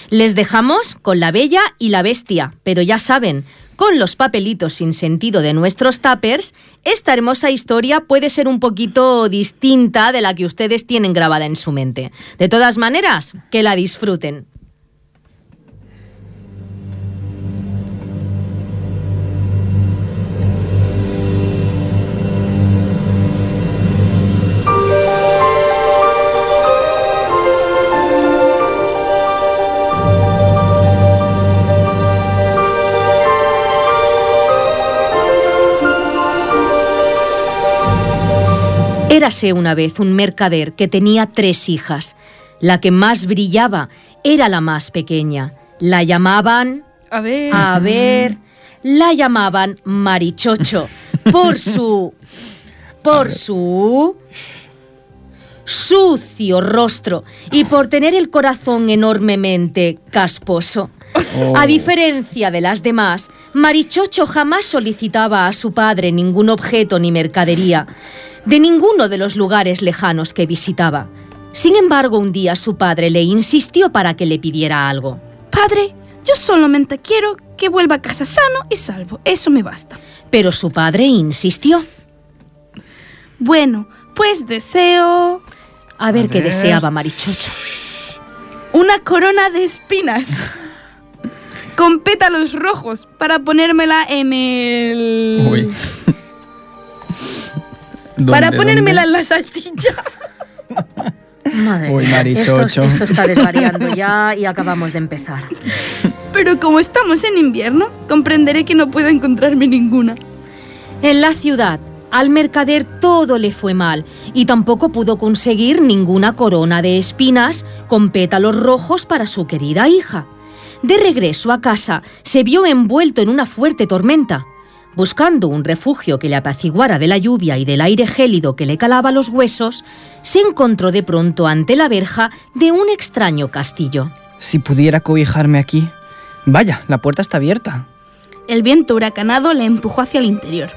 Les dejamos con la bella y la bestia, pero ya saben, con los papelitos sin sentido de nuestros tuppers, esta hermosa historia puede ser un poquito distinta de la que ustedes tienen grabada en su mente. De todas maneras, que la disfruten. Érase una vez un mercader que tenía tres hijas. La que más brillaba era la más pequeña. La llamaban... A ver. A ver, la llamaban Marichocho por su... por su... sucio rostro y por tener el corazón enormemente casposo. A diferencia de las demás, Marichocho jamás solicitaba a su padre ningún objeto ni mercadería, de ninguno de los lugares lejanos que visitaba. Sin embargo, un día su padre le insistió para que le pidiera algo. Padre, yo solamente quiero que vuelva a casa sano y salvo. Eso me basta. Pero su padre insistió. Bueno, pues deseo A ver A qué ver. deseaba Marichocho. una corona de espinas. Con pétalos rojos para ponérmela en el... Uy. Para ¿Dónde, ponérmela en la salchicha. Madre Uy, mía, Marichocho. Esto, esto está desvariando ya y acabamos de empezar. Pero como estamos en invierno, comprenderé que no puedo encontrarme ninguna. En la ciudad, al mercader todo le fue mal y tampoco pudo conseguir ninguna corona de espinas con pétalos rojos para su querida hija. De regreso a casa, se vio envuelto en una fuerte tormenta. Buscando un refugio que le apaciguara de la lluvia y del aire gélido que le calaba los huesos, se encontró de pronto ante la verja de un extraño castillo. Si pudiera cobijarme aquí. Vaya, la puerta está abierta. El viento huracanado le empujó hacia el interior.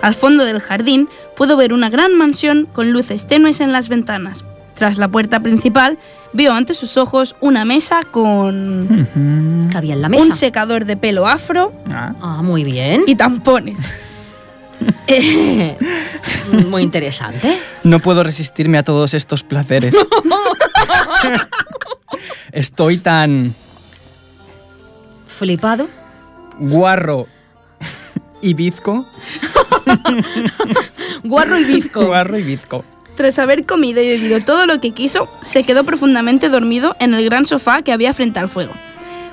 Al fondo del jardín pudo ver una gran mansión con luces tenues en las ventanas. Tras la puerta principal, vio ante sus ojos una mesa con. ¿Qué había en la mesa? un secador de pelo afro Ah, Ah, muy bien. y tampones. Muy interesante. no puedo resistirme a todos estos placeres. Estoy tan Flipado. guarro y bizco. Guarro y bizco. Guarro y bizco. Tras haber comido y bebido todo lo que quiso, se quedó profundamente dormido en el gran sofá que había frente al fuego.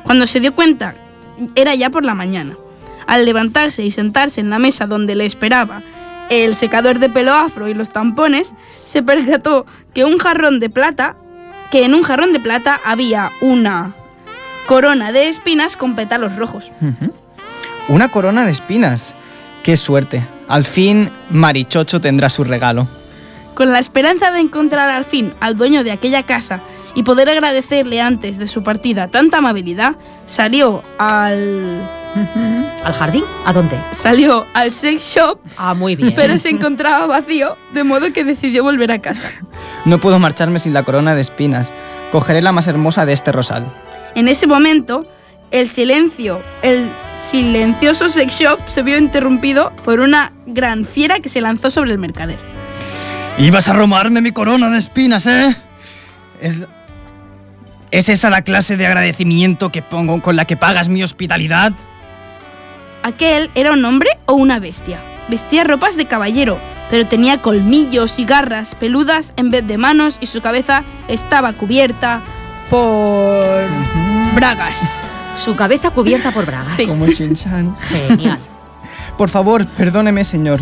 Cuando se dio cuenta, era ya por la mañana. Al levantarse y sentarse en la mesa donde le esperaba el secador de pelo afro y los tampones, se percató que un jarrón de plata, que en un jarrón de plata había una corona de espinas con pétalos rojos. Una corona de espinas. Qué suerte. Al fin, Marichocho tendrá su regalo. Con la esperanza de encontrar al fin al dueño de aquella casa y poder agradecerle antes de su partida tanta amabilidad, salió al ¿Al jardín? ¿A dónde? salió al sex shop, Ah, muy bien. pero se encontraba vacío, de modo que decidió volver a casa. No puedo marcharme sin la corona de espinas. Cogeré la más hermosa de este rosal. En ese momento, el silencio, el silencioso sex shop se vio interrumpido por una gran fiera que se lanzó sobre el mercader. Ibas a robarme mi corona de espinas, ¿eh? Es, ¿Es esa la clase de agradecimiento que pongo con la que pagas mi hospitalidad? aquel era un hombre o una bestia. Vestía ropas de caballero, pero tenía colmillos y garras peludas en vez de manos y su cabeza estaba cubierta por bragas. Su cabeza cubierta por bragas. Como Shin-Chan. Genial. Por favor, perdóneme, señor.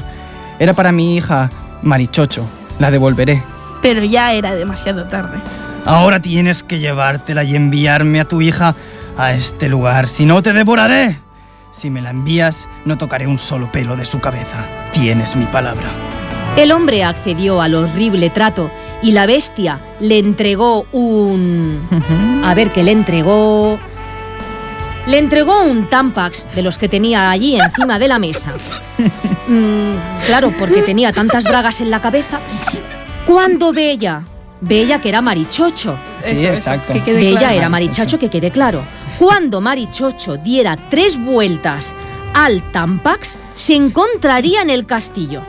Era para mi hija, Marichocho. La devolveré. Pero ya era demasiado tarde. Ahora tienes que llevártela y enviarme a tu hija a este lugar. Si no, te devoraré. Si me la envías, no tocaré un solo pelo de su cabeza. Tienes mi palabra. El hombre accedió al horrible trato y la bestia le entregó un... A ver, ¿qué le entregó? Le entregó un Tampax de los que tenía allí encima de la mesa. Mm, claro, porque tenía tantas bragas en la cabeza. Cuando Bella, Bella que era Marichocho, Sí, exacto. que quede Bella claro. era Marichacho, que quede claro. Cuando Marichocho diera tres vueltas al Tampax, se encontraría en el castillo.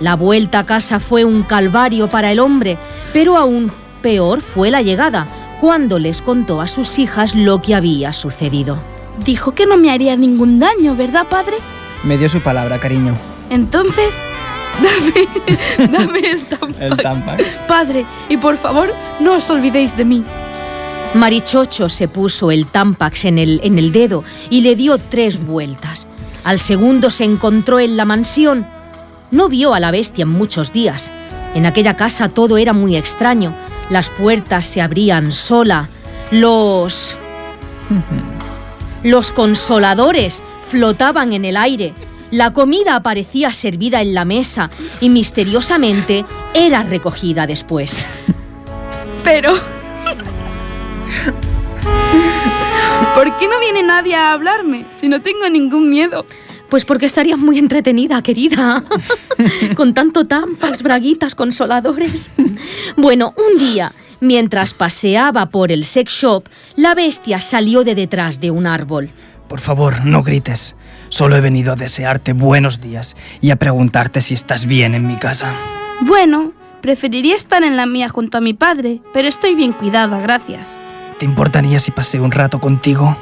La vuelta a casa fue un calvario para el hombre, pero aún peor fue la llegada, cuando les contó a sus hijas lo que había sucedido. Dijo que no me haría ningún daño, ¿verdad, padre? Me dio su palabra, cariño. Entonces, dame, dame el Tampax. El Tampax. Padre, y por favor, no os olvidéis de mí. Marichocho se puso el Tampax en el, en el dedo y le dio tres vueltas. Al segundo se encontró en la mansión. No vio a la bestia en muchos días. En aquella casa todo era muy extraño. Las puertas se abrían sola. Los... Los consoladores flotaban en el aire. La comida aparecía servida en la mesa y misteriosamente era recogida después. Pero... ¿Por qué no viene nadie a hablarme si no tengo ningún miedo? Pues porque estarías muy entretenida, querida. Con tanto tampas, braguitas, consoladores. Bueno, un día, mientras paseaba por el sex shop, la bestia salió de detrás de un árbol. Por favor, no grites. Solo he venido a desearte buenos días y a preguntarte si estás bien en mi casa. Bueno, preferiría estar en la mía junto a mi padre, pero estoy bien cuidada, gracias. ¿Te importaría si pasé un rato contigo?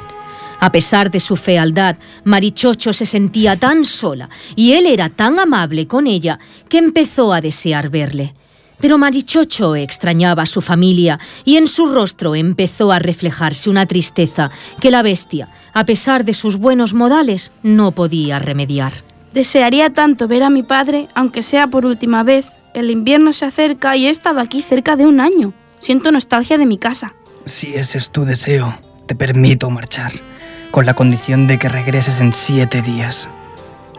A pesar de su fealdad, Marichocho se sentía tan sola y él era tan amable con ella que empezó a desear verle. Pero Marichocho extrañaba a su familia y en su rostro empezó a reflejarse una tristeza que la bestia, a pesar de sus buenos modales, no podía remediar. Desearía tanto ver a mi padre, aunque sea por última vez. El invierno se acerca y he estado aquí cerca de un año. Siento nostalgia de mi casa. Si ese es tu deseo, te permito marchar, con la condición de que regreses en siete días.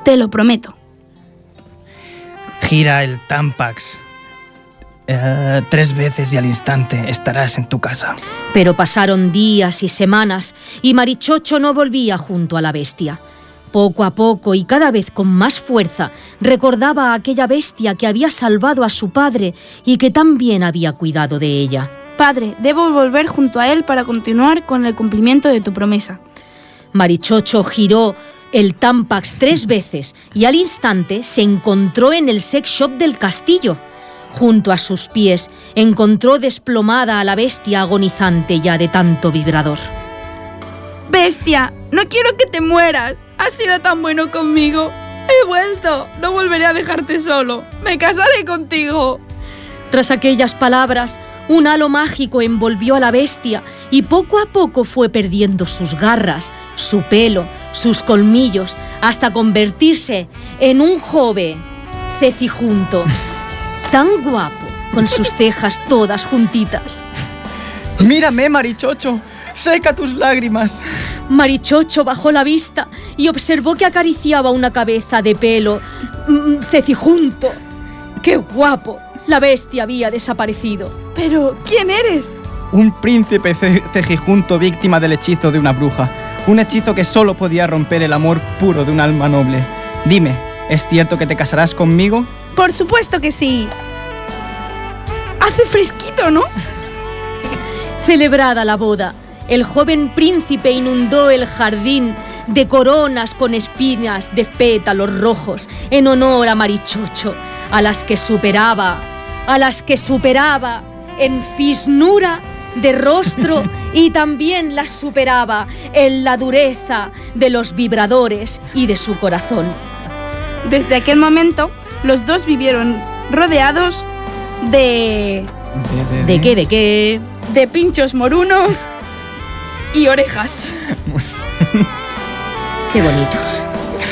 Te lo prometo. Gira el Tampax. Eh, tres veces y al instante estarás en tu casa. Pero pasaron días y semanas y Marichocho no volvía junto a la bestia. Poco a poco y cada vez con más fuerza recordaba a aquella bestia que había salvado a su padre y que también había cuidado de ella. Padre, debo volver junto a él para continuar con el cumplimiento de tu promesa. Marichocho giró el Tampax tres veces y al instante se encontró en el sex shop del castillo. Junto a sus pies encontró desplomada a la bestia agonizante ya de tanto vibrador. Bestia, no quiero que te mueras. Has sido tan bueno conmigo. He vuelto. No volveré a dejarte solo. Me casaré contigo. Tras aquellas palabras, un halo mágico envolvió a la bestia y poco a poco fue perdiendo sus garras, su pelo, sus colmillos, hasta convertirse en un joven cecijunto, tan guapo, con sus cejas todas juntitas. Mírame, Marichocho. Seca tus lágrimas. Marichocho bajó la vista y observó que acariciaba una cabeza de pelo mm, cecijunto. ¡Qué guapo! La bestia había desaparecido. Pero, ¿quién eres? Un príncipe ce- cejijunto víctima del hechizo de una bruja. Un hechizo que solo podía romper el amor puro de un alma noble. Dime, ¿es cierto que te casarás conmigo? Por supuesto que sí. Hace fresquito, ¿no? Celebrada la boda, el joven príncipe inundó el jardín de coronas con espinas de pétalos rojos en honor a Marichocho, a las que superaba, a las que superaba en fisnura de rostro y también las superaba en la dureza de los vibradores y de su corazón. Desde aquel momento, los dos vivieron rodeados de. ¿De qué? ¿De qué? de pinchos morunos y orejas. Qué bonito.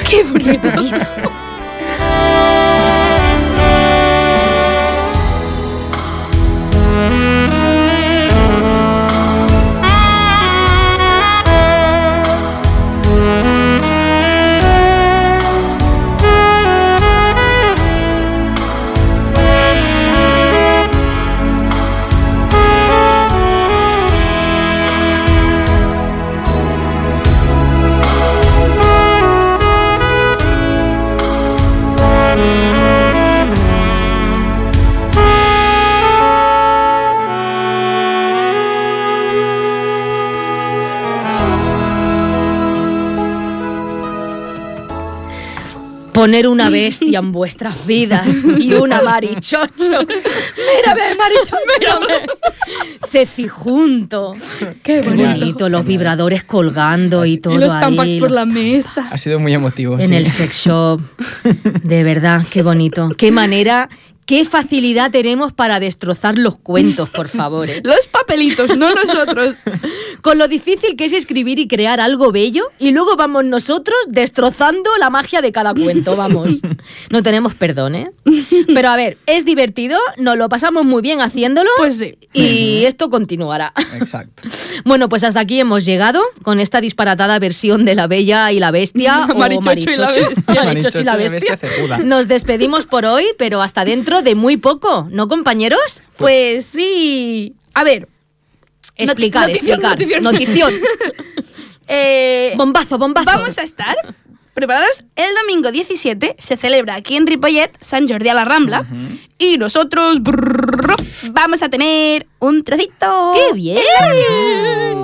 ¡Qué bonito! Poner una bestia en vuestras vidas y una marichocho. Mírame, marichocho. Mírame. Ceci junto. ¡Qué Qué Genial. bonito, los vibradores colgando y todo y los tampax por los la mesa. Ha sido muy emotivo. en sí. el sex shop. De verdad, qué bonito. Qué manera, qué facilidad tenemos para destrozar los cuentos, por favor. ¿eh? Los papelitos, no nosotros. Con lo difícil que es escribir y crear algo bello y luego vamos nosotros destrozando la magia de cada cuento, vamos. No tenemos perdón, ¿eh? Pero a ver, es divertido, nos lo pasamos muy bien haciéndolo Pues sí. y esto continuará. Exacto. Bueno, pues hasta aquí hemos llegado con esta disparatada versión de La Bella y la Bestia. o Marichocho y la Marichocho. Bestia. Marichocho y la Bestia. Nos despedimos por hoy, pero hasta dentro de muy poco, ¿no, compañeros? Pues sí. A ver, Explicar, notición, explicar. notición. eh, Bombazo, bombazo. vamos a estar preparados. El domingo 17 se celebra aquí en Ripollet San Jordi a la Rambla. Y nosotros brrr, vamos a tener un trocito. ¡Qué bien!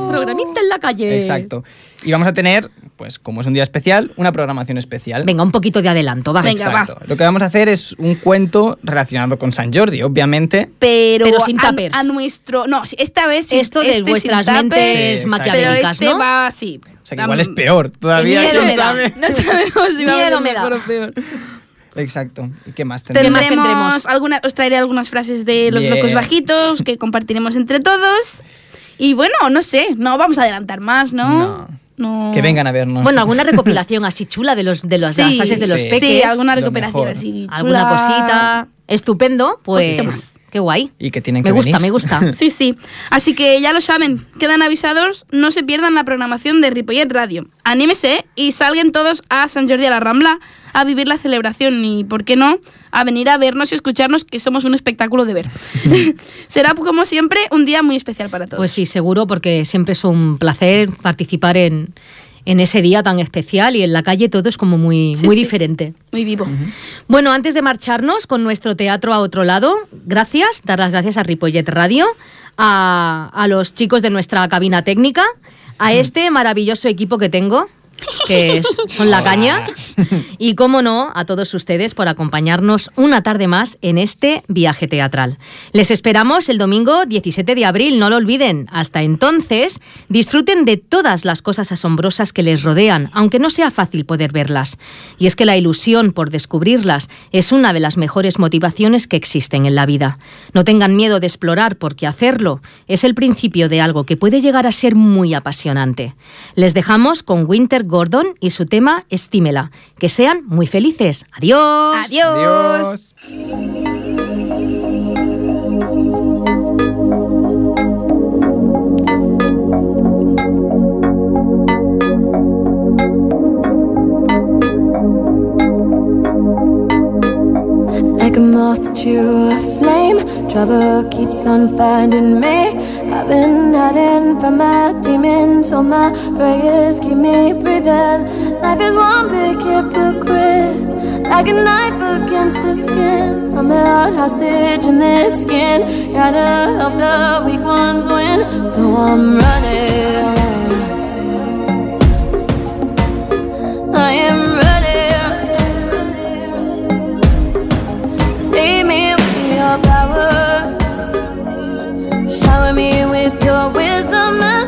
Programita en la calle. Exacto. Y vamos a tener, pues como es un día especial, una programación especial. Venga, un poquito de adelanto, va. Venga. Exacto. Lo que vamos a hacer es un cuento relacionado con San Jordi, obviamente. Pero, Pero sin a, tuppers. a nuestro. No, esta vez sí, Esto de este vuestras sin mentes Sí, maquiavélicas, Pero este ¿no? va así. O sea que igual es peor todavía. miedo me da. sabe. No sabemos si va a mejor o peor. Exacto. ¿Y qué más ¿Qué tenemos? más tendremos? alguna- os traeré algunas frases de los Bien. locos bajitos que compartiremos entre todos. Y bueno, no sé, no vamos a adelantar más, ¿no? No. Que vengan a vernos. Bueno, alguna recopilación así chula de los de las fases de los sí. peques. Sí, alguna recuperación así. chula. alguna cosita. Estupendo, pues. Qué guay. Y que tienen Me gusta, venir. me gusta. Sí, sí. Así que ya lo saben, quedan avisados, no se pierdan la programación de Ripollet Radio. Anímese y salgan todos a San Jordi a la Rambla a vivir la celebración y, ¿por qué no?, a venir a vernos y escucharnos, que somos un espectáculo de ver. Será, como siempre, un día muy especial para todos. Pues sí, seguro, porque siempre es un placer participar en, en ese día tan especial y en la calle todo es como muy, Sí, muy sí. diferente. muy vivo. Bueno, antes de marcharnos con nuestro teatro a otro lado, gracias, dar las gracias a Ripollet Radio, a, a los chicos de nuestra cabina técnica, a este maravilloso equipo que tengo, que es- son la caña, y cómo no, a todos ustedes por acompañarnos una tarde más en este viaje teatral. Les esperamos el domingo 17 de abril, no lo olviden. Hasta entonces, disfruten de todas las cosas asombrosas que les rodean, aunque no sea fácil poder verlas. Y es que la ilusión por descubrirlas es una de las mejores motivaciones que existen en la vida. No tengan miedo de explorar, porque hacerlo es el principio de algo que puede llegar a ser muy apasionante. Les dejamos con Winter Gordon y su tema Estímela. Que sean muy felices. Adiós. Adiós. Adiós. Moth to a flame, trouble keeps on finding me. I've been hiding from my demons, so my prayers keep me breathing. Life is one big hypocrite, like a knife against the skin. I'm held hostage in this skin, gotta help the weak ones win, so I'm running. I am Stay me with your powers, Shower me with your wisdom